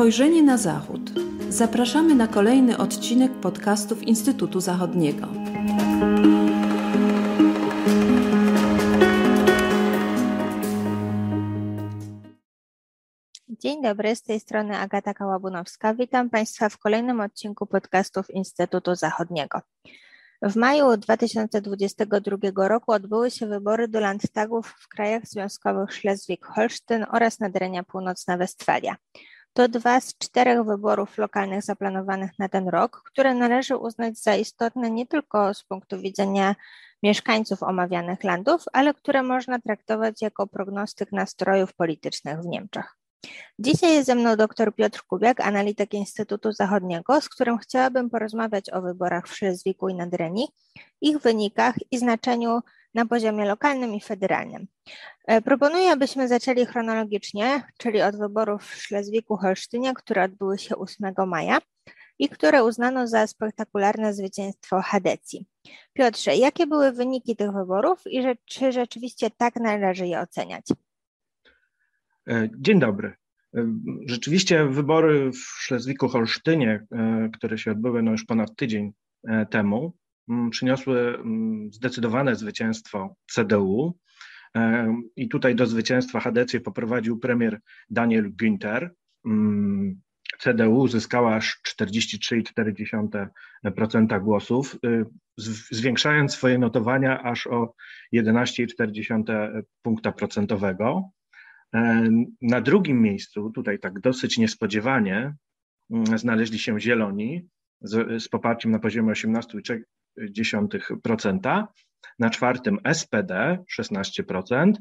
Spojrzenie na Zachód. Zapraszamy na kolejny odcinek podcastów Instytutu Zachodniego. Dzień dobry, z tej strony Agata Kałabunowska. Witam Państwa w kolejnym odcinku podcastów Instytutu Zachodniego. W maju 2022 roku odbyły się wybory do Landtagów w krajach związkowych Szlezwik-Holsztyn oraz Nadrenia Północna Westfalia. To dwa z czterech wyborów lokalnych zaplanowanych na ten rok, które należy uznać za istotne nie tylko z punktu widzenia mieszkańców omawianych landów, ale które można traktować jako prognostyk nastrojów politycznych w Niemczech. Dzisiaj jest ze mną dr Piotr Kubiak, analityk Instytutu Zachodniego, z którym chciałabym porozmawiać o wyborach w Szlezwiku i Nadrenii, ich wynikach i znaczeniu na poziomie lokalnym i federalnym. E, proponuję, abyśmy zaczęli chronologicznie, czyli od wyborów w Szlezwiku-Holsztynie, które odbyły się 8 maja i które uznano za spektakularne zwycięstwo Hadecji. Piotrze, jakie były wyniki tych wyborów i czy rzeczywiście tak należy je oceniać? E, dzień dobry. E, rzeczywiście wybory w Szlezwiku-Holsztynie, które się odbyły no już ponad tydzień temu, przyniosły zdecydowane zwycięstwo CDU. I tutaj do zwycięstwa Hadecję poprowadził premier Daniel Günther. CDU uzyskała aż 43,4% głosów, zwiększając swoje notowania aż o 11,4 punkta procentowego. Na drugim miejscu, tutaj tak dosyć niespodziewanie, mm, znaleźli się Zieloni z, z poparciem na poziomie 18,3%, na czwartym SPD 16%,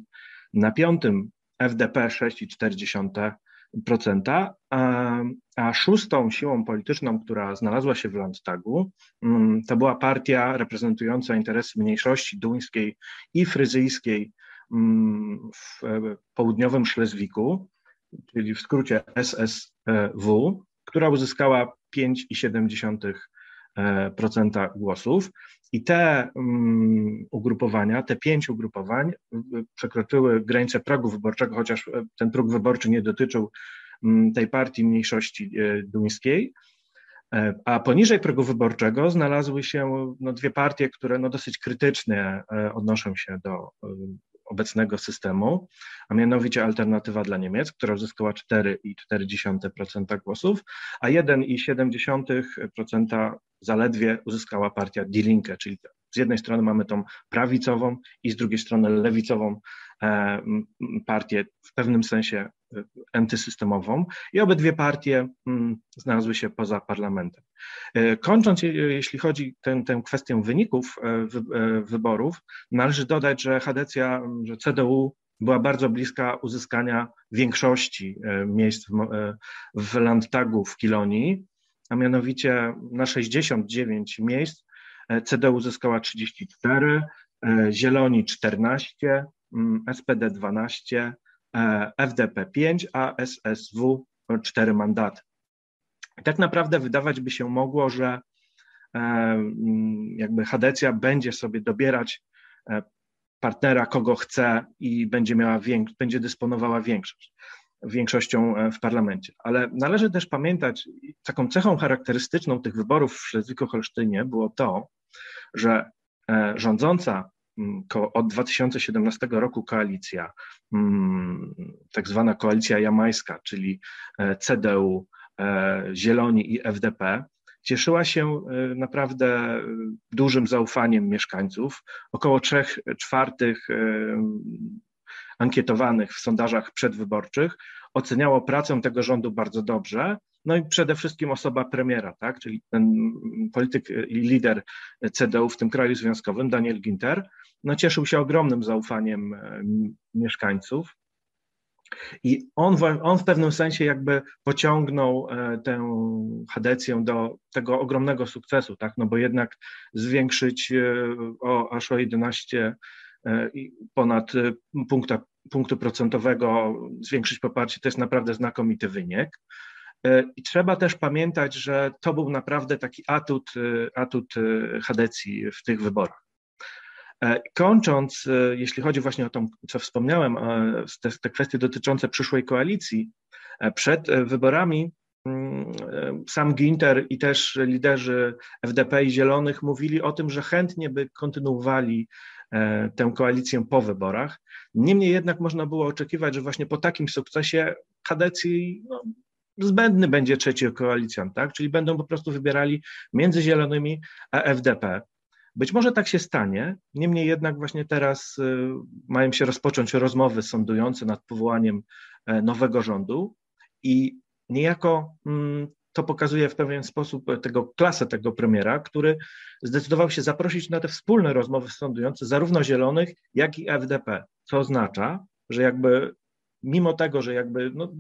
na piątym FDP 6,4%, a, a szóstą siłą polityczną, która znalazła się w Landtagu, mm, to była partia reprezentująca interesy mniejszości duńskiej i fryzyjskiej Mm, w południowym Szlezwiku, czyli w skrócie SSW, która uzyskała 5,7% głosów. I te mm, ugrupowania, te pięć ugrupowań przekroczyły granicę progu wyborczego, chociaż ten próg wyborczy nie dotyczył mm, tej partii mniejszości e, duńskiej. E, a poniżej progu wyborczego znalazły się no, dwie partie, które no, dosyć krytycznie e, odnoszą się do obecnego systemu, a mianowicie alternatywa dla Niemiec, która uzyskała 4,4% głosów, a 1,7% zaledwie uzyskała partia Die Linke, czyli z jednej strony mamy tą prawicową i z drugiej strony lewicową e, partię w pewnym sensie antysystemową i obydwie partie mm, znalazły się poza parlamentem. E, kończąc, jeśli chodzi o tę kwestię wyników wyborów, należy dodać, że Hadecja, że CDU była bardzo bliska uzyskania większości miejsc w, w Landtagu w Kilonii, a mianowicie na 69 miejsc CDU uzyskała 34, e, Zieloni 14, mm, SPD 12, e, FDP 5, a SSW 4 mandaty. tak naprawdę wydawać by się mogło, że e, mm, jakby Hadecja będzie sobie dobierać partnera, kogo chce i będzie miała będzie dysponowała większość, większością w parlamencie. Ale należy też pamiętać, taką cechą charakterystyczną tych wyborów w Szlezwiko-Holsztynie było to, że e, rządząca mm, od 2017 roku koalicja, mm, tak zwana koalicja jamańska, czyli e, CDU, e, Zieloni i FDP, cieszyła się naprawdę dużym zaufaniem mieszkańców. Około 3 czwartych ankietowanych w sondażach przedwyborczych oceniało pracę tego rządu bardzo dobrze, no i przede wszystkim osoba premiera, tak, czyli ten polityk i lider CDU w tym kraju związkowym, Daniel Ginter, no cieszył się ogromnym zaufaniem e, mieszkańców. I on, on w pewnym sensie jakby pociągnął e, tę Hadecję do tego ogromnego sukcesu, tak? no bo jednak zwiększyć e, o, aż o 11 ponad punkta, punktu procentowego, zwiększyć poparcie, to jest naprawdę znakomity wynik. I trzeba też pamiętać, że to był naprawdę taki atut, atut Hadecji w tych wyborach. Kończąc, jeśli chodzi właśnie o to, co wspomniałem, te, te kwestie dotyczące przyszłej koalicji, przed wyborami mm, sam Ginter i też liderzy FDP i Zielonych mówili o tym, że chętnie by kontynuowali e, tę koalicję po wyborach. Niemniej jednak można było oczekiwać, że właśnie po takim sukcesie kadencji no, zbędny będzie trzeci koalicjant, tak? czyli będą po prostu wybierali między Zielonymi a FDP. Być może tak się stanie, niemniej jednak właśnie teraz y, mają się rozpocząć rozmowy sądujące nad powołaniem e, nowego rządu i niejako mm, to pokazuje w pewien sposób tego klasę tego premiera, który zdecydował się zaprosić na te wspólne rozmowy sądujące zarówno Zielonych, jak i FDP, co oznacza, że jakby mimo tego, że jakby no,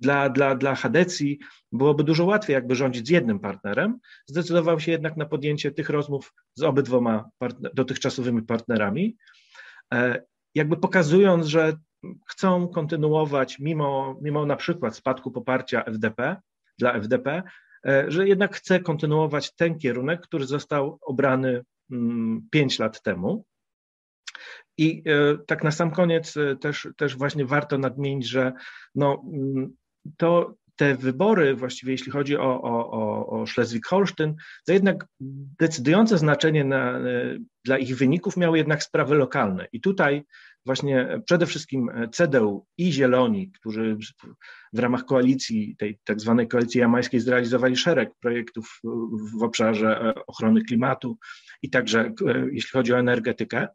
dla, dla, dla Hadecji byłoby dużo łatwiej jakby rządzić z jednym partnerem, zdecydował się jednak na podjęcie tych rozmów z obydwoma partner, dotychczasowymi partnerami, e, jakby pokazując, że chcą kontynuować mimo, mimo na przykład spadku poparcia FDP, dla FDP, e, że jednak chce kontynuować ten kierunek, który został obrany mm, pięć lat temu. I e, tak na sam koniec e, też, też właśnie warto nadmienić, że no, mm, to te wybory, właściwie jeśli chodzi o, o, o Szlezwik-Holsztyn, to jednak decydujące znaczenie na, e, dla ich wyników miały jednak sprawy lokalne. I tutaj właśnie przede wszystkim CDU i Zieloni, którzy w ramach koalicji, tej tak zwanej koalicji jamańskiej zrealizowali szereg projektów w obszarze ochrony klimatu i także jeśli chodzi o energetykę,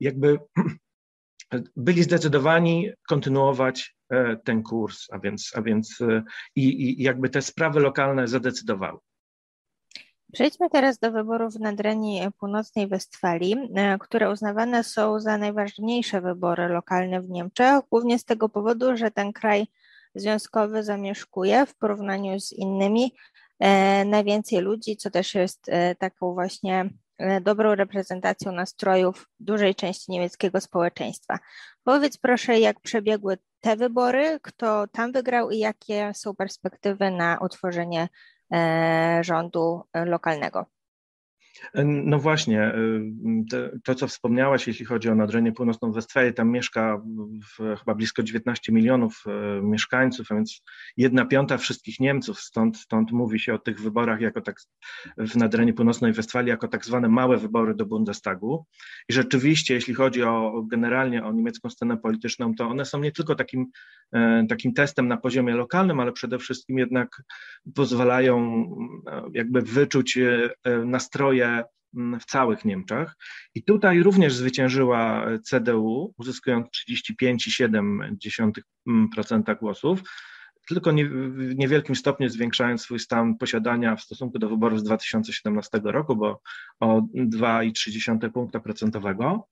jakby byli zdecydowani kontynuować e, ten kurs, a więc, a więc e, i, i jakby te sprawy lokalne zadecydowały. Przejdźmy teraz do wyborów w Nadrenii Północnej Westfalii, e, które uznawane są za najważniejsze wybory lokalne w Niemczech, głównie z tego powodu, że ten kraj związkowy zamieszkuje w porównaniu z innymi najwięcej ludzi, co też jest taką właśnie dobrą reprezentacją nastrojów dużej części niemieckiego społeczeństwa. Powiedz proszę, jak przebiegły te wybory, kto tam wygrał i jakie są perspektywy na utworzenie e, rządu e, lokalnego. No właśnie, to, to, co wspomniałaś, jeśli chodzi o Nadrzenie Północną Westfalię, tam mieszka w, chyba blisko 19 milionów e, mieszkańców, a więc jedna piąta wszystkich Niemców, stąd, stąd mówi się o tych wyborach jako tak w Nadrenie Północnej Westfalii jako tak zwane małe wybory do Bundestagu. I rzeczywiście, jeśli chodzi o generalnie o niemiecką scenę polityczną, to one są nie tylko takim, e, takim testem na poziomie lokalnym, ale przede wszystkim jednak pozwalają e, jakby wyczuć nastroje Mm, w całych Niemczech. I tutaj również zwyciężyła CDU, uzyskując 35,7% głosów, tylko w niewielkim stopniu zwiększając swój stan posiadania w stosunku do wyborów z 2017 roku, bo o 2,3 punkta procentowego.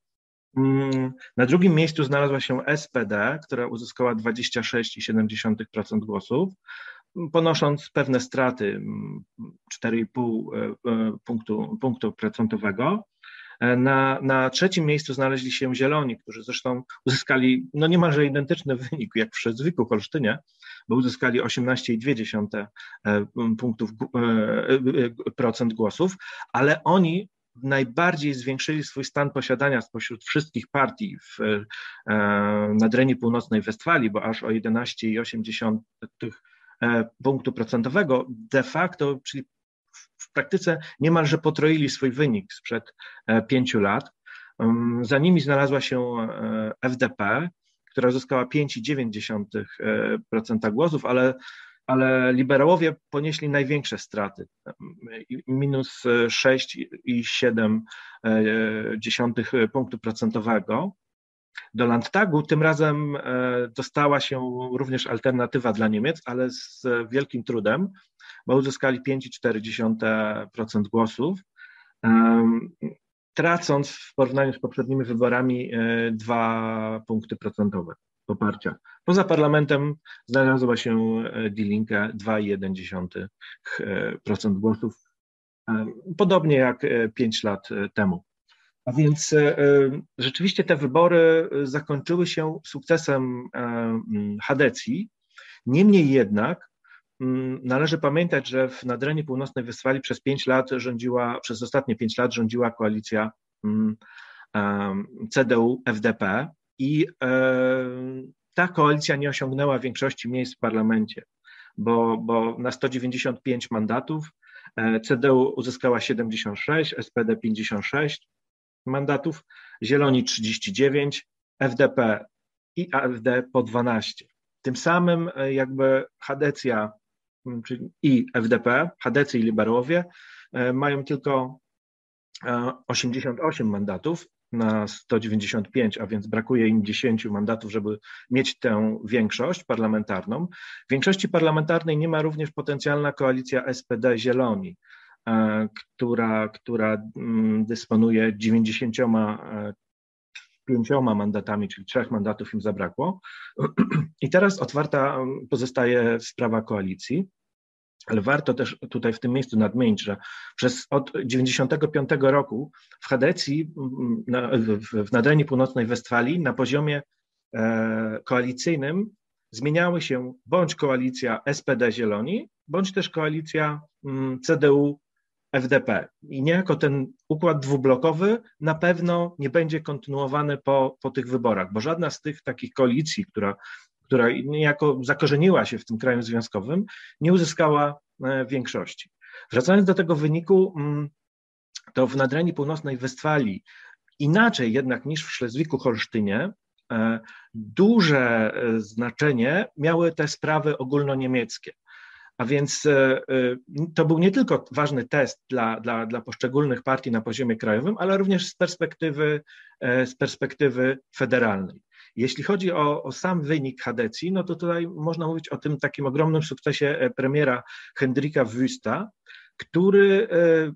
Mm, na drugim miejscu znalazła się SPD, która uzyskała 26,7% głosów ponosząc pewne straty 4,5 mm, e, e, punktu, punktu procentowego. E, na, na trzecim miejscu znaleźli się Zieloni, którzy zresztą uzyskali no niemalże identyczny wynik jak w Szezwiku Kolsztynie, bo uzyskali 18,2 punktów procent głosów, ale oni najbardziej zwiększyli swój stan posiadania spośród wszystkich partii w nadrenii północnej Westfalii, bo aż o 11,8 E, punktu procentowego, de facto, czyli w praktyce niemalże potroili swój wynik sprzed e, pięciu lat. Um, za nimi znalazła się e, FDP, która uzyskała 5,9% głosów, ale, ale liberałowie ponieśli największe straty, minus 6,7 punktu procentowego do Landtagu. Tym razem e, dostała się również alternatywa dla Niemiec, ale z wielkim trudem, bo uzyskali 5,4% głosów, tracąc w porównaniu z poprzednimi wyborami e, dwa punkty procentowe poparcia. Poza parlamentem znalazła się e, Die Linke 2,1% głosów, podobnie jak 5 lat temu. A więc e, e, rzeczywiście te wybory e, zakończyły się sukcesem Hadecji. Niemniej jednak należy pamiętać, że w Nadrenii Północnej Westfalii przez pięć lat rządziła, przez ostatnie pięć lat rządziła koalicja CDU-FDP i ta koalicja nie osiągnęła większości miejsc w parlamencie. bo, bo na 195 mandatów CDU uzyskała 76, SPD 56 mandatów, Zieloni 39, FDP i AfD po 12. Tym samym jakby Hadecja czyli i FDP, Hadecy i liberałowie mają tylko 88 mandatów na 195, a więc brakuje im 10 mandatów, żeby mieć tę większość parlamentarną. W większości parlamentarnej nie ma również potencjalna koalicja SPD-Zieloni, e, która, która mm, dysponuje 95 mandatami, czyli trzech mandatów im zabrakło. I teraz otwarta pozostaje sprawa koalicji. Ale warto też tutaj w tym miejscu nadmienić, że przez od 1995 roku w Hadecji, w Nadrenii Północnej Westfalii na poziomie e, koalicyjnym zmieniały się bądź koalicja SPD-Zieloni, bądź też koalicja mm, CDU-FDP. I niejako ten układ dwublokowy na pewno nie będzie kontynuowany po, po tych wyborach, bo żadna z tych takich koalicji, która która niejako zakorzeniła się w tym kraju związkowym, nie uzyskała e, większości. Wracając do tego wyniku, mm, to w Nadrenii Północnej Westfalii, inaczej jednak niż w Szlezwiku-Holsztynie, e, duże e, znaczenie miały te sprawy ogólnoniemieckie. A więc to był nie tylko ważny test dla, dla, dla poszczególnych partii na poziomie krajowym, ale również z perspektywy, z perspektywy federalnej. Jeśli chodzi o, o, sam wynik Hadecji, no to tutaj można mówić o tym takim ogromnym sukcesie e, premiera Hendrika Wüsta, który e,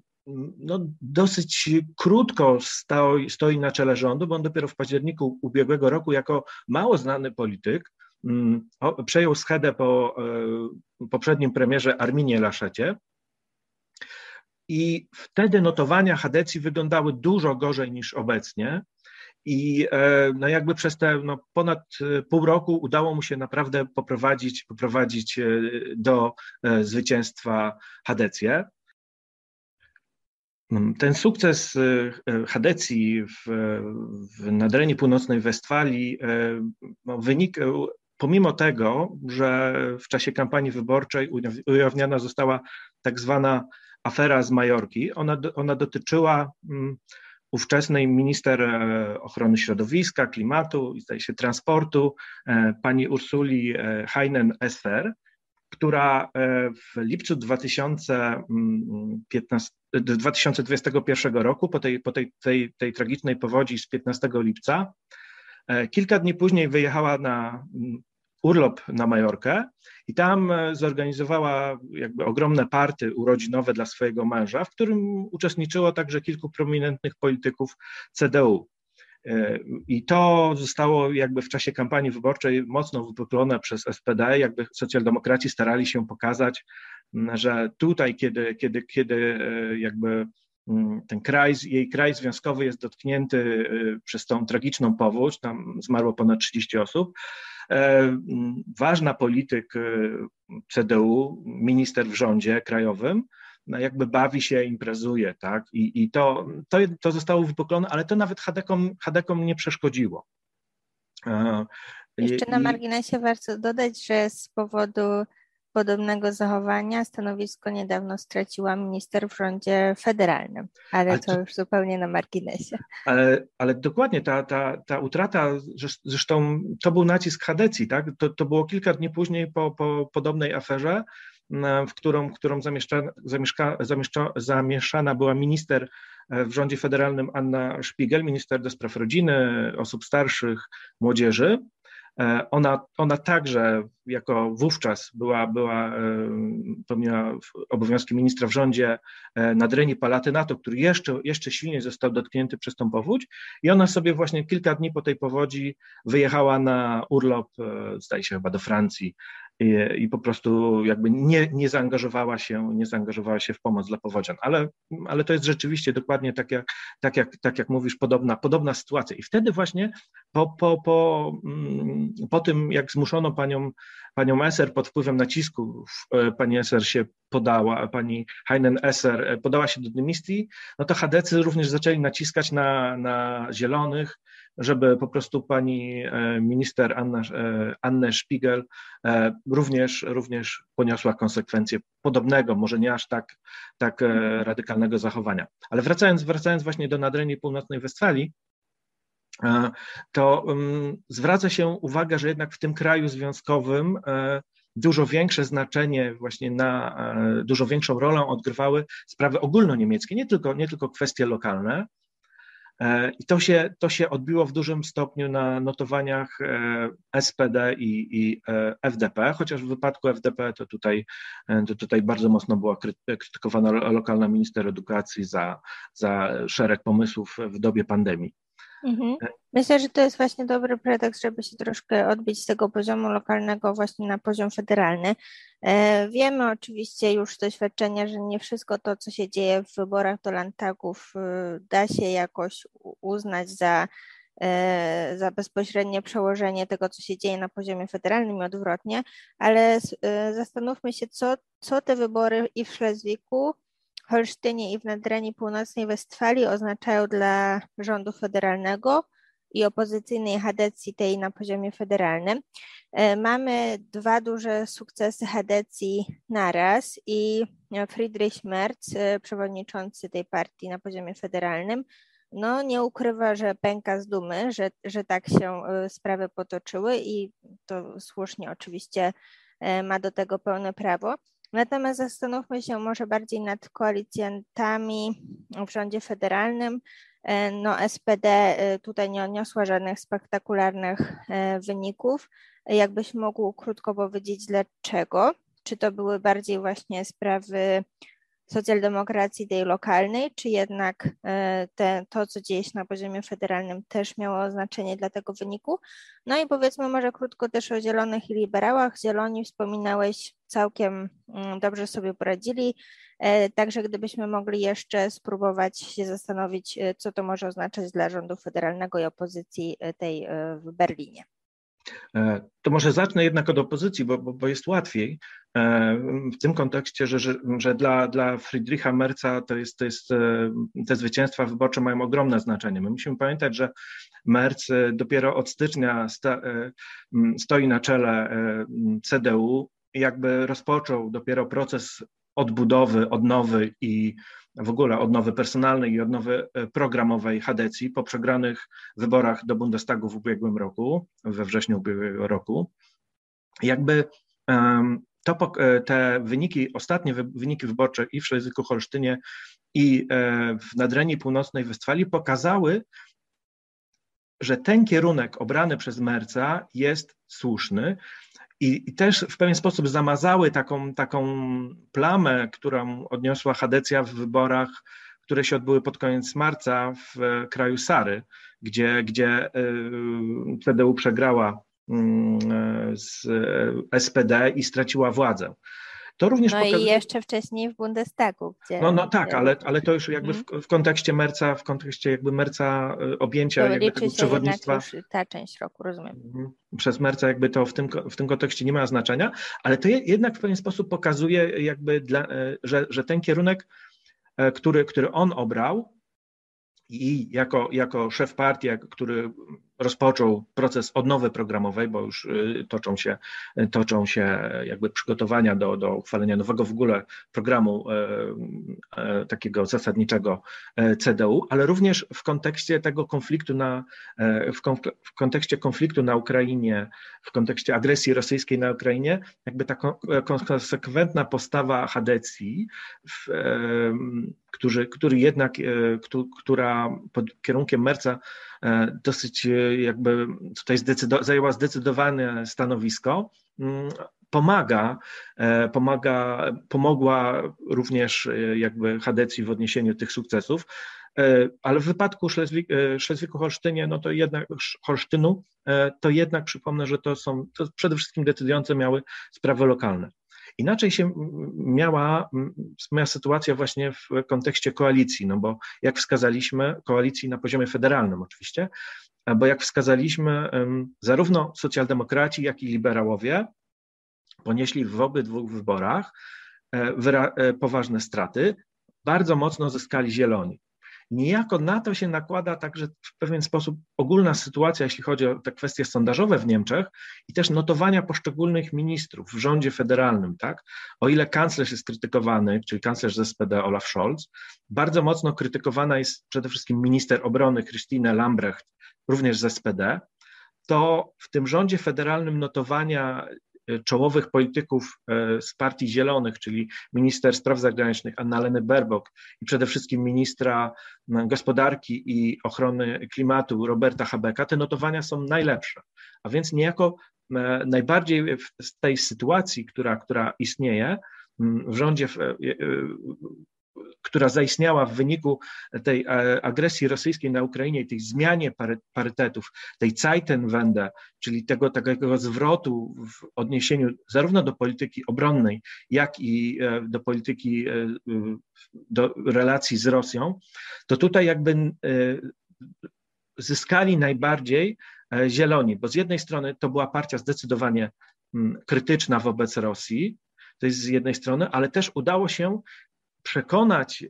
no, dosyć krótko stoi, stoi na czele rządu, bo on dopiero w październiku ubiegłego roku jako mało znany polityk przejął schedę po e, poprzednim premierze Arminie Laszecie. I wtedy notowania Hadecji wyglądały dużo gorzej niż obecnie. I e, no jakby przez te no ponad e, pół roku udało mu się naprawdę poprowadzić, poprowadzić do zwycięstwa Hadecję. Mm, ten sukces Hadecji w, w Nadrenii Północnej Westfalii no, wynikał pomimo tego, że w czasie kampanii wyborczej ujawniona została tak zwana afera z Majorki. Ona, ona dotyczyła mm, ówczesnej minister e, ochrony środowiska, klimatu i zdaje się transportu, e, pani Ursuli e, Heinen-Esfer, która w lipcu 2015, 2021 roku, po, tej, po tej, tej, tej tragicznej powodzi z 15 lipca, kilka dni później wyjechała na urlop na Majorkę i tam e, zorganizowała jakby ogromne party urodzinowe dla swojego męża, w którym uczestniczyło także kilku prominentnych polityków CDU. E, I to zostało jakby w czasie kampanii wyborczej mocno wypyklone przez SPD, jakby socjaldemokraci starali się pokazać, że tutaj, kiedy, kiedy, kiedy e, jakby ten kraj, jej kraj związkowy jest dotknięty przez tą tragiczną powódź, tam zmarło ponad 30 osób, ważna polityk e, CDU, minister w rządzie krajowym, no jakby bawi się, imprezuje, tak? I, i to, to, to zostało wypoklone, ale to nawet Hadekom, Hadekom nie przeszkodziło. E, Jeszcze na marginesie warto dodać, że z powodu podobnego zachowania stanowisko niedawno straciła minister w rządzie federalnym, ale, ale to już zupełnie na marginesie. Ale, ale dokładnie, ta, ta, ta utrata, zresztą to był nacisk Hadecji, tak? To, to było kilka dni później po, po podobnej aferze, w którą, którą zamieszcza, zamieszka, zamieszcza, zamieszana była minister e, w rządzie federalnym Anna Szpigel, minister do spraw rodziny, osób starszych, młodzieży. E, ona, ona także jako wówczas była, była pełniła obowiązki ministra w rządzie e, Nadrenii Palatynato, który jeszcze, jeszcze silniej został dotknięty przez tą powódź. I ona sobie właśnie kilka dni po tej powodzi wyjechała na urlop, e, zdaje się chyba do Francji i, i po prostu jakby nie, nie zaangażowała się, nie zaangażowała się w pomoc dla powodzian, ale, ale to jest rzeczywiście dokładnie tak jak, tak jak, tak jak mówisz, podobna, podobna sytuacja. I wtedy właśnie po, po, po, mm, po tym, jak zmuszono panią panią Esser pod wpływem nacisku, pani Esser się podała, pani Heinen Esser podała się do dymisji, no to chadecy również zaczęli naciskać na, na zielonych, żeby po prostu pani minister Anna, Annę Spiegel również, również poniosła konsekwencje podobnego, może nie aż tak, tak radykalnego zachowania. Ale wracając, wracając właśnie do Nadrenii Północnej Westfalii, E, to zwraca się uwagę, że jednak w tym kraju związkowym e, dużo większe znaczenie, właśnie na e, dużo większą rolę odgrywały sprawy ogólnoniemieckie, nie tylko, nie tylko kwestie lokalne. I to się, to się odbiło w dużym stopniu na notowaniach SPD i, i FDP, chociaż w wypadku FDP to tutaj, to tutaj bardzo mocno była krytykowana lokalna minister edukacji za, za szereg pomysłów w dobie pandemii. Mhm. E, Myślę, że to jest właśnie dobry pretekst, żeby się troszkę odbić z tego poziomu lokalnego właśnie na poziom federalny. E, wiemy oczywiście już z doświadczenia, że nie wszystko to, co się dzieje w wyborach do Landtagów, y, da się jakoś uznać za, e, za bezpośrednie przełożenie tego, co się dzieje na poziomie federalnym i odwrotnie, ale zastanówmy się, co, co te wybory i w Szlezwiku Holsztynie i w Nadrenii Północnej Westfalii oznaczają dla rządu federalnego i opozycyjnej Hadecji tej na poziomie federalnym. E, mamy dwa duże sukcesy Hadecji naraz i Friedrich Merz, e, przewodniczący tej partii na poziomie federalnym, no nie ukrywa, że pęka z dumy, że, że tak się e, sprawy potoczyły i to słusznie oczywiście ma do tego pełne prawo. Natomiast zastanówmy się może bardziej nad koalicjantami w rządzie federalnym. E, no, SPD e, tutaj nie odniosła żadnych spektakularnych e, wyników. Jakbyś mógł krótko powiedzieć dlaczego? Czy to były bardziej właśnie sprawy socjaldemokracji tej lokalnej, czy jednak e, te, to, co dzieje się na poziomie federalnym, też miało znaczenie dla tego wyniku. No i powiedzmy może krótko też o zielonych i liberałach. Zieloni wspominałeś całkiem mm, dobrze sobie poradzili, e, także gdybyśmy mogli jeszcze spróbować się zastanowić, e, co to może oznaczać dla rządu federalnego i opozycji tej w Berlinie. E, to może zacznę jednak od opozycji, bo, bo, bo jest łatwiej e, w tym kontekście, że, że, że, dla, dla Friedricha Merca to jest, to jest, e, te zwycięstwa wyborcze mają ogromne znaczenie. My musimy pamiętać, że Merc dopiero od stycznia sta, stoi na czele CDU, jakby rozpoczął dopiero proces odbudowy, odnowy i w ogóle odnowy personalnej i odnowy e, programowej Hadecji po przegranych wyborach do Bundestagu w ubiegłym roku, we wrześniu ubiegłego roku. Jakby to, e, te wyniki, ostatnie wyniki wyborcze i w Szlezwiku Holsztynie i e, w Nadrenii Północnej Westfalii pokazały, że ten kierunek obrany przez Merca jest słuszny, i, i, też w pewien sposób zamazały taką, taką plamę, którą odniosła Hadecja w wyborach, które się odbyły pod koniec marca w kraju Sary, gdzie, gdzie CDU przegrała mm, z SPD i straciła władzę. To również no pokazuje... i jeszcze wcześniej w Bundestagu. Gdzie, no, no tak, ale, ale to już jakby w, mhm. w kontekście Merca, w kontekście jakby Merca y, objęcia to jakby tego przewodnictwa. Już ta część roku, rozumiem. Mhm. Przez Merca jakby to w tym, w tym kontekście nie ma znaczenia, ale to jednak w pewien sposób pokazuje jakby, dla, y, że, że ten kierunek, który, który on obrał, i jako, jako szef partii, który rozpoczął proces odnowy programowej, bo już y, toczą się, toczą się jakby przygotowania do, do uchwalenia nowego w ogóle programu takiego zasadniczego CDU, ale również w kontekście tego konfliktu na, w kontekście konfliktu na Ukrainie, w kontekście agresji rosyjskiej na Ukrainie, jakby ta konsekwentna postawa Hadecji, który, który jednak, która pod kierunkiem Merca dosyć jakby tutaj zdecydo- zajęła zdecydowane stanowisko, mm, pomaga, e, pomaga, pomogła również jakby Hadecji w odniesieniu tych sukcesów, ale w wypadku Szlezwik, Szlezwiku-Holsztynie, no to jednak Holsztynu, to jednak przypomnę, że to są to przede wszystkim decydujące miały sprawy lokalne. Inaczej się miała, miała sytuacja właśnie w kontekście koalicji, no bo jak wskazaliśmy, koalicji na poziomie federalnym oczywiście, bo jak wskazaliśmy, zarówno socjaldemokraci, jak i liberałowie ponieśli w obydwu wyborach poważne straty, bardzo mocno zyskali zieloni. Niejako na to się nakłada także w pewien sposób ogólna sytuacja, jeśli chodzi o te kwestie sondażowe w Niemczech i też notowania poszczególnych ministrów w rządzie federalnym. Tak? O ile kanclerz jest krytykowany, czyli kanclerz z SPD Olaf Scholz, bardzo mocno krytykowana jest przede wszystkim minister obrony Christine Lambrecht, również z SPD, to w tym rządzie federalnym notowania czołowych polityków e, z Partii Zielonych, czyli minister spraw zagranicznych Annaleny Baerbock i przede wszystkim ministra gospodarki i ochrony klimatu Roberta Habecka, te notowania są najlepsze. A więc niejako e, najbardziej z tej sytuacji, która, która istnieje w rządzie e, która zaistniała w wyniku tej e, agresji rosyjskiej na Ukrainie tej zmianie parytetów, tej Zeitenwende, czyli tego takiego zwrotu w odniesieniu zarówno do polityki obronnej, jak i e, do polityki, e, do relacji z Rosją, to tutaj jakby zyskali najbardziej zieloni, bo z jednej strony to była partia zdecydowanie krytyczna wobec Rosji, to jest z jednej strony, ale też udało się przekonać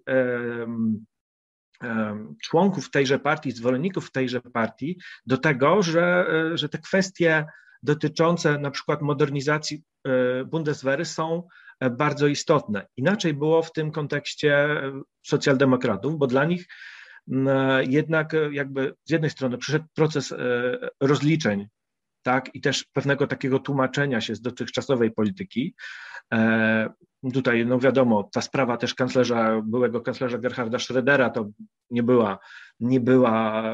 członków tejże partii, zwolenników tejże partii do tego, że, że te kwestie dotyczące na przykład modernizacji e, Bundeswehry są e, bardzo istotne. Inaczej było w tym kontekście socjaldemokratów, bo dla nich jednak jakby z jednej strony przyszedł proces e, rozliczeń tak, i też pewnego takiego tłumaczenia się z dotychczasowej polityki. E, tutaj, no wiadomo, ta sprawa też kanclerza, byłego kanclerza Gerharda Schrödera to nie była, nie była,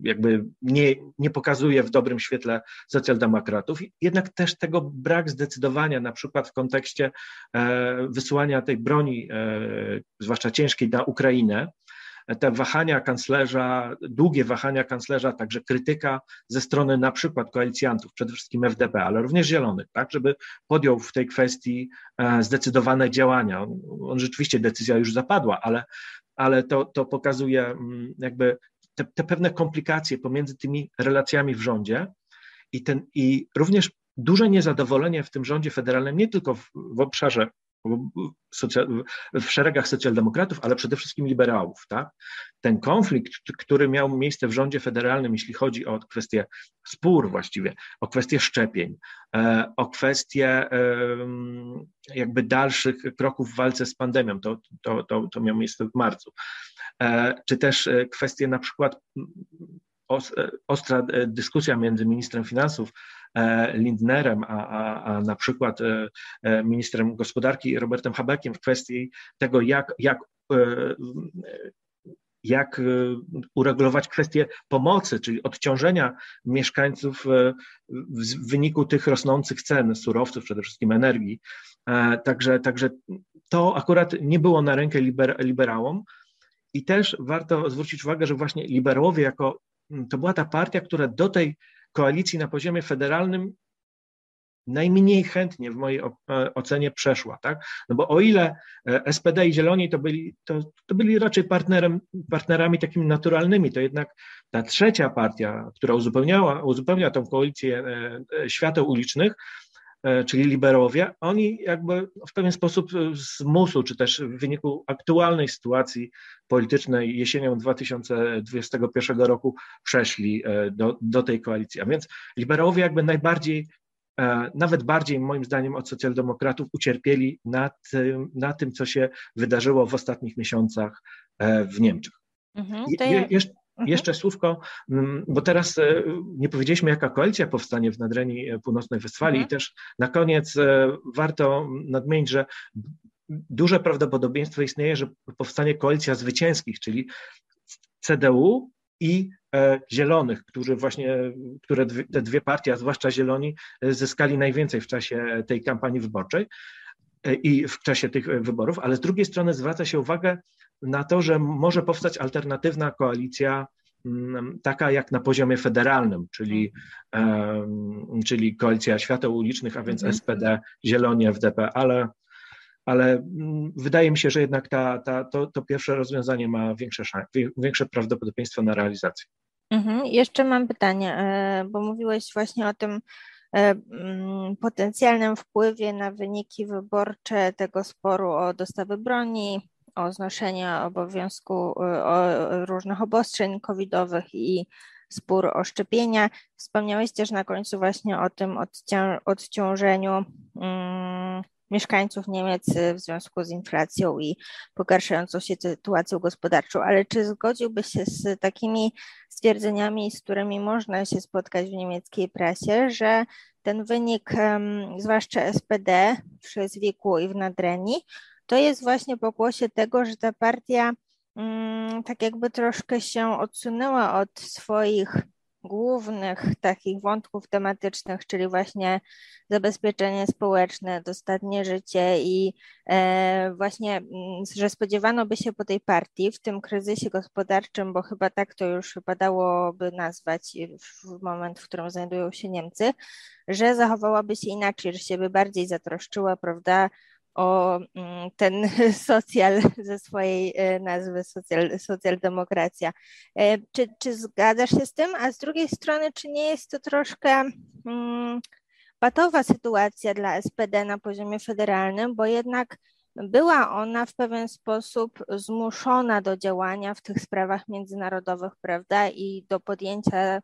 jakby nie, nie pokazuje w dobrym świetle socjaldemokratów. Jednak też tego brak zdecydowania, na przykład w kontekście e, wysyłania tej broni, e, zwłaszcza ciężkiej, na Ukrainę, te wahania kanclerza, długie wahania kanclerza, także krytyka ze strony na przykład koalicjantów, przede wszystkim FDP, ale również Zielonych, tak, żeby podjął w tej kwestii e, zdecydowane działania. On, on rzeczywiście decyzja już zapadła, ale, ale to, to pokazuje mm, jakby te, te pewne komplikacje pomiędzy tymi relacjami w rządzie i, ten, i również duże niezadowolenie w tym rządzie federalnym, nie tylko w, w obszarze w szeregach socjaldemokratów, ale przede wszystkim liberałów. Tak? Ten konflikt, który miał miejsce w rządzie federalnym, jeśli chodzi o kwestię spór właściwie, o kwestię szczepień, e, o kwestię jakby dalszych kroków w walce z pandemią, to, to, to, to miało miejsce w marcu, e, czy też e, kwestie na przykład ostra dyskusja między ministrem finansów Lindnerem, a, a, a na przykład e, e, ministrem gospodarki Robertem Habeckiem w kwestii tego, jak, jak jak uregulować kwestię pomocy, czyli odciążenia mieszkańców w wyniku tych rosnących cen surowców, przede wszystkim energii. Także, także to akurat nie było na rękę liber, liberałom. I też warto zwrócić uwagę, że właśnie liberałowie jako to była ta partia, która do tej koalicji na poziomie federalnym najmniej chętnie w mojej e, ocenie przeszła, tak? No bo o ile e, SPD i Zieloni to byli, to, to byli raczej partnerem, partnerami takimi naturalnymi, to jednak ta trzecia partia, która uzupełniała, uzupełnia tą koalicję e, świateł ulicznych, czyli liberałowie, oni jakby w pewien sposób z musu, czy też w wyniku aktualnej sytuacji politycznej jesienią 2021 roku przeszli e, do, do tej koalicji. A więc liberałowie jakby najbardziej, e, nawet bardziej moim zdaniem od socjaldemokratów ucierpieli na tym, na tym co się wydarzyło w ostatnich miesiącach w Niemczech. Mhm, Mhm. Jeszcze słówko, mm, bo teraz e, nie powiedzieliśmy, jaka koalicja powstanie w Nadrenii e, Północnej Westfalii mhm. i też na koniec e, warto nadmienić, że duże prawdopodobieństwo istnieje, że powstanie koalicja zwycięskich, czyli CDU i Zielonych, którzy właśnie, które te dwie partie, a zwłaszcza Zieloni, zyskali najwięcej w czasie tej kampanii wyborczej i w czasie tych wyborów, ale z drugiej strony zwraca się uwagę na to, że może powstać alternatywna koalicja, mm, taka jak na poziomie federalnym, czyli, czyli koalicja świateł ulicznych, a więc mhm. SPD, Zieloni, FDP, ale, ale mm, wydaje mi się, że jednak ta, ta, to, to pierwsze rozwiązanie ma większe, większe prawdopodobieństwo na realizację. Mhm. Jeszcze mam pytanie, e, bo mówiłeś właśnie o tym, mm, potencjalnym wpływie na wyniki wyborcze tego sporu o dostawy broni, o znoszenie obowiązku, o różnych obostrzeń covidowych i spór o szczepienia. Wspomniałeś też na końcu właśnie o tym odciążeniu um, mieszkańców Niemiec w związku z inflacją i pogarszającą się sytuacją gospodarczą, ale czy zgodziłbyś się z takimi stwierdzeniami, z którymi można się spotkać w niemieckiej prasie, że ten wynik, zwłaszcza SPD w Szlezwiku i w Nadrenii, to jest właśnie pokłosie tego, że ta partia mm, tak jakby troszkę się odsunęła od swoich głównych takich wątków tematycznych, czyli właśnie zabezpieczenie społeczne, dostatnie życie i e, właśnie, mm, że spodziewano by się po tej partii w tym kryzysie gospodarczym, bo chyba tak to już wypadałoby nazwać w moment, w którym znajdują się Niemcy, że zachowałaby się inaczej, że się by bardziej zatroszczyła, prawda, o mm, ten socjal ze swojej e, nazwy, socjal, socjaldemokracja. E, czy, czy zgadzasz się z tym? A z drugiej strony, czy nie jest to troszkę hmm, patowa sytuacja dla SPD na poziomie federalnym, bo jednak była ona w pewien sposób zmuszona do działania w tych sprawach międzynarodowych, prawda, i do podjęcia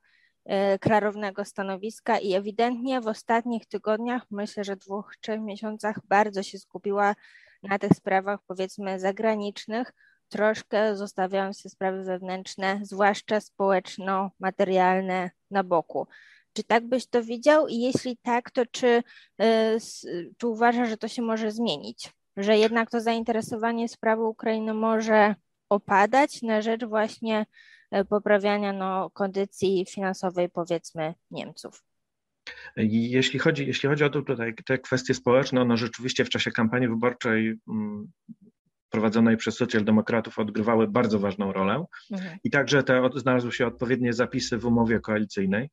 klarownego stanowiska i ewidentnie w ostatnich tygodniach, myślę, że dwóch, trzech miesiącach bardzo się skupiła na tych sprawach powiedzmy zagranicznych, troszkę zostawiając te sprawy wewnętrzne, zwłaszcza społeczno-materialne na boku. Czy tak byś to widział i jeśli tak, to czy, e, czy uważasz, że to się może zmienić? Że jednak to zainteresowanie sprawą Ukrainy może opadać na rzecz właśnie E, poprawiania no, kondycji finansowej powiedzmy Niemców. Jeśli chodzi, jeśli chodzi o tutaj, te kwestie społeczne, one rzeczywiście w czasie kampanii wyborczej mm, prowadzonej przez socjaldemokratów odgrywały bardzo ważną rolę mhm. i także te znalazły się odpowiednie zapisy w umowie koalicyjnej.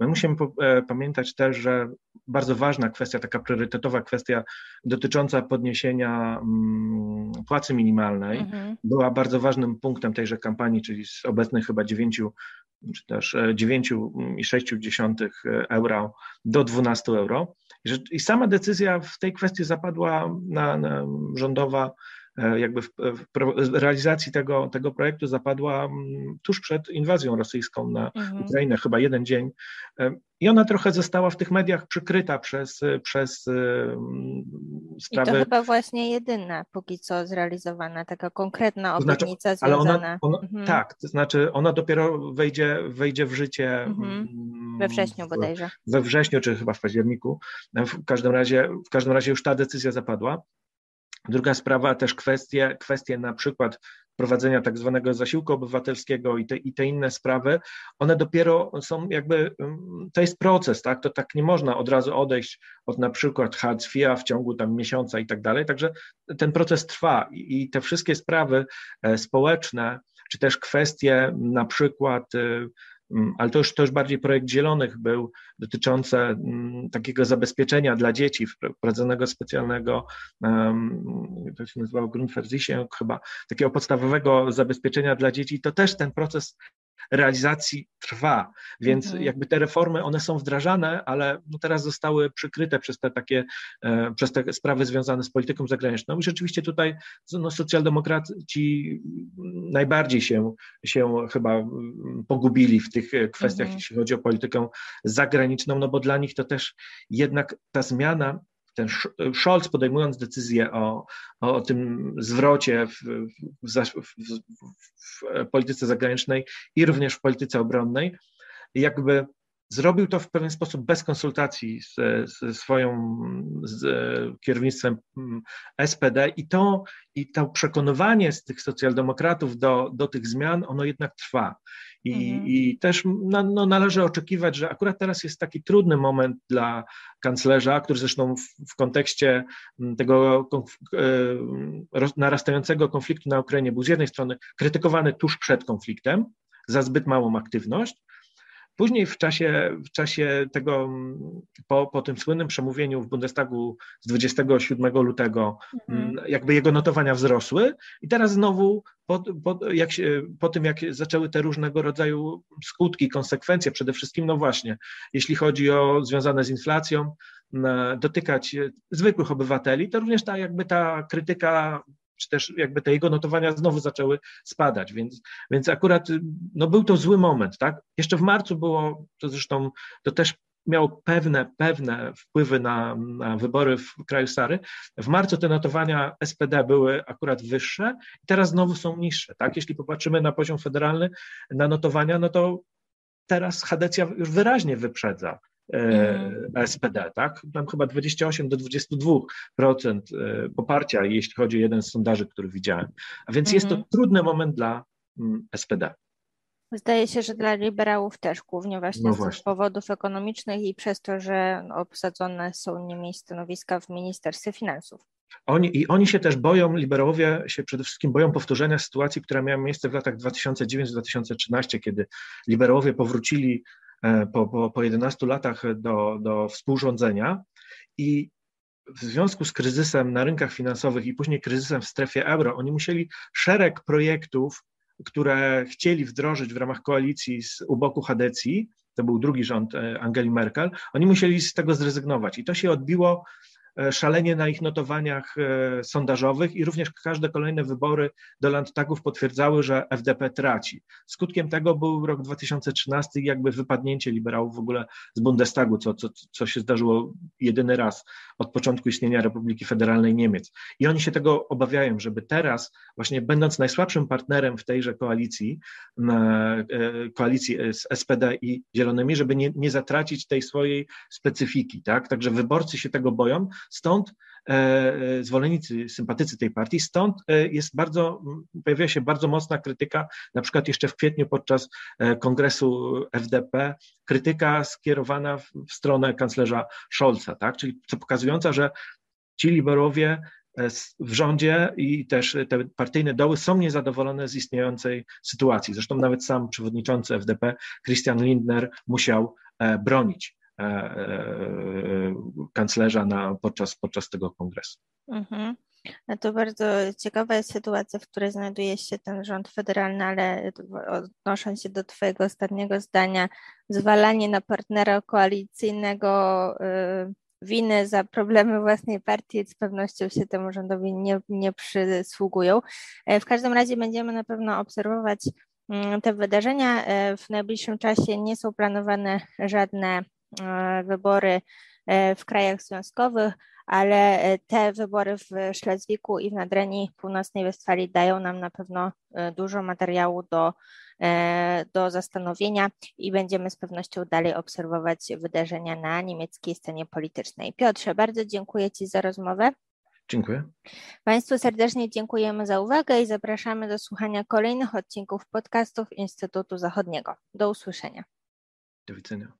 My musimy e, pamiętać też, że bardzo ważna kwestia, taka priorytetowa kwestia dotycząca podniesienia mm, płacy minimalnej mhm. była bardzo ważnym punktem tejże kampanii, czyli z obecnych chyba 9 czy też 9,6 e, euro do 12 euro. I sama decyzja w tej kwestii zapadła na, na rządowa E, jakby w, w realizacji tego, tego projektu zapadła mm, tuż przed inwazją rosyjską na mhm. Ukrainę, chyba jeden dzień. E, I ona trochę została w tych mediach przykryta przez, przez sprawy. I to chyba właśnie jedyna póki co zrealizowana, taka konkretna obietnica to znaczy, związana. Ona, ona, mhm. Tak, to znaczy ona dopiero wejdzie, wejdzie w życie mhm. Mm, we wrześniu bodajże. We wrześniu, czy chyba w październiku. W każdym razie, w każdym razie już ta decyzja zapadła. Druga sprawa, też kwestie, kwestie na przykład prowadzenia tak zwanego zasiłku obywatelskiego i te, i te inne sprawy, one dopiero są jakby, mm, to jest proces, tak? To tak nie można od razu odejść od na przykład Hartz-IV'a w ciągu tam miesiąca i tak dalej, także ten proces trwa i, te wszystkie sprawy e, społeczne, czy też kwestie na przykład Mm, ale to już, to już bardziej projekt Zielonych był, dotyczący mm, takiego zabezpieczenia dla dzieci, wprowadzonego specjalnego, to się nazywało Grundversicherung chyba, takiego podstawowego zabezpieczenia dla dzieci, to też ten proces realizacji trwa, więc mhm. jakby te reformy, one są wdrażane, ale no teraz zostały przykryte przez te takie, e, przez te sprawy związane z polityką zagraniczną i rzeczywiście tutaj no, socjaldemokraci najbardziej się, się chyba pogubili w tych kwestiach, mhm. jeśli chodzi o politykę zagraniczną, no bo dla nich to też jednak ta zmiana ten Scholz podejmując decyzję o, o tym zwrocie w, w, w, w, polityce zagranicznej i również w polityce obronnej, jakby zrobił to w pewien sposób bez konsultacji ze swoją z kierownictwem SPD i to, i to przekonywanie z tych socjaldemokratów do, do tych zmian, ono jednak trwa. I, mhm. i też no, no, należy oczekiwać, że akurat teraz jest taki trudny moment dla kanclerza, który zresztą w, w kontekście mm, tego e, narastającego konfliktu na Ukrainie był z jednej strony krytykowany tuż przed konfliktem za zbyt małą aktywność, Później w czasie, w czasie tego, po, po tym słynnym przemówieniu w Bundestagu z 27 lutego, mhm. jakby jego notowania wzrosły i teraz znowu po, po, jak się, po tym, jak zaczęły te różnego rodzaju skutki, konsekwencje, przede wszystkim, no właśnie, jeśli chodzi o związane z inflacją, dotykać zwykłych obywateli, to również ta jakby ta krytyka czy też jakby te jego notowania znowu zaczęły spadać, więc, więc akurat no był to zły moment, tak? Jeszcze w marcu było, to zresztą to też miało pewne, pewne wpływy na, na wybory w kraju Sary. W marcu te notowania SPD były akurat wyższe i teraz znowu są niższe, tak? Jeśli popatrzymy na poziom federalny, na notowania, no to teraz Hadecja już wyraźnie wyprzedza. SPD, tak? Tam chyba 28 do 22% e, poparcia, jeśli chodzi o jeden z sondaży, który widziałem. A więc mm. jest to mhm. trudny moment dla mm, SPD. Zdaje się, że dla liberałów też, głównie właśnie no z właśnie. powodów ekonomicznych i przez to, że obsadzone są nimi stanowiska w Ministerstwie Finansów. Oni, I oni się też boją, liberałowie się przede wszystkim boją powtórzenia sytuacji, która miała miejsce w latach 2009-2013, kiedy liberałowie powrócili E, po, po, po 11 latach do, do współrządzenia i w związku z kryzysem na rynkach finansowych i później kryzysem w strefie euro, oni musieli szereg projektów, które chcieli wdrożyć w ramach koalicji z, u boku Hadecji, to był drugi rząd e, Angeli Merkel, oni musieli z tego zrezygnować. I to się odbiło E, szalenie na ich notowaniach e, sondażowych i również każde kolejne wybory do Landtagów potwierdzały, że FDP traci. Skutkiem tego był rok 2013 i jakby wypadnięcie liberałów w ogóle z Bundestagu, co, co, co się zdarzyło jedyny raz od początku istnienia Republiki Federalnej Niemiec. I oni się tego obawiają, żeby teraz, właśnie będąc najsłabszym partnerem w tejże koalicji, e, koalicji z SPD i Zielonymi, żeby nie, nie zatracić tej swojej specyfiki, tak? Także wyborcy się tego boją, Stąd e, e, zwolennicy, sympatycy tej partii, stąd e, jest bardzo, pojawia się bardzo mocna krytyka, na przykład jeszcze w kwietniu podczas kongresu FDP, krytyka skierowana w, stronę kanclerza Scholza, tak? czyli co pokazująca, że ci liberowie w rządzie i też te partyjne doły są niezadowolone z istniejącej sytuacji. Zresztą nawet sam przewodniczący FDP, Christian Lindner, musiał bronić kanclerza na, podczas, podczas tego kongresu. Mhm. No to bardzo ciekawa jest sytuacja, w której znajduje się ten rząd federalny, ale odnosząc się do Twojego ostatniego zdania, zwalanie na partnera koalicyjnego y, winy za problemy własnej partii z pewnością się temu rządowi nie, nie przysługują. E, w każdym razie będziemy na pewno obserwować mm, te wydarzenia. W najbliższym czasie nie są planowane żadne E, wybory e, w krajach związkowych, ale e, te wybory w Szlezwiku i w Nadrenii Północnej Westfalii dają nam na pewno dużo materiału do, do zastanowienia i będziemy z pewnością dalej obserwować wydarzenia na niemieckiej scenie politycznej. Piotrze, bardzo dziękuję Ci za rozmowę. Dziękuję. Państwu serdecznie dziękujemy za uwagę i zapraszamy do słuchania kolejnych odcinków podcastów Instytutu Zachodniego. Do usłyszenia. Do widzenia.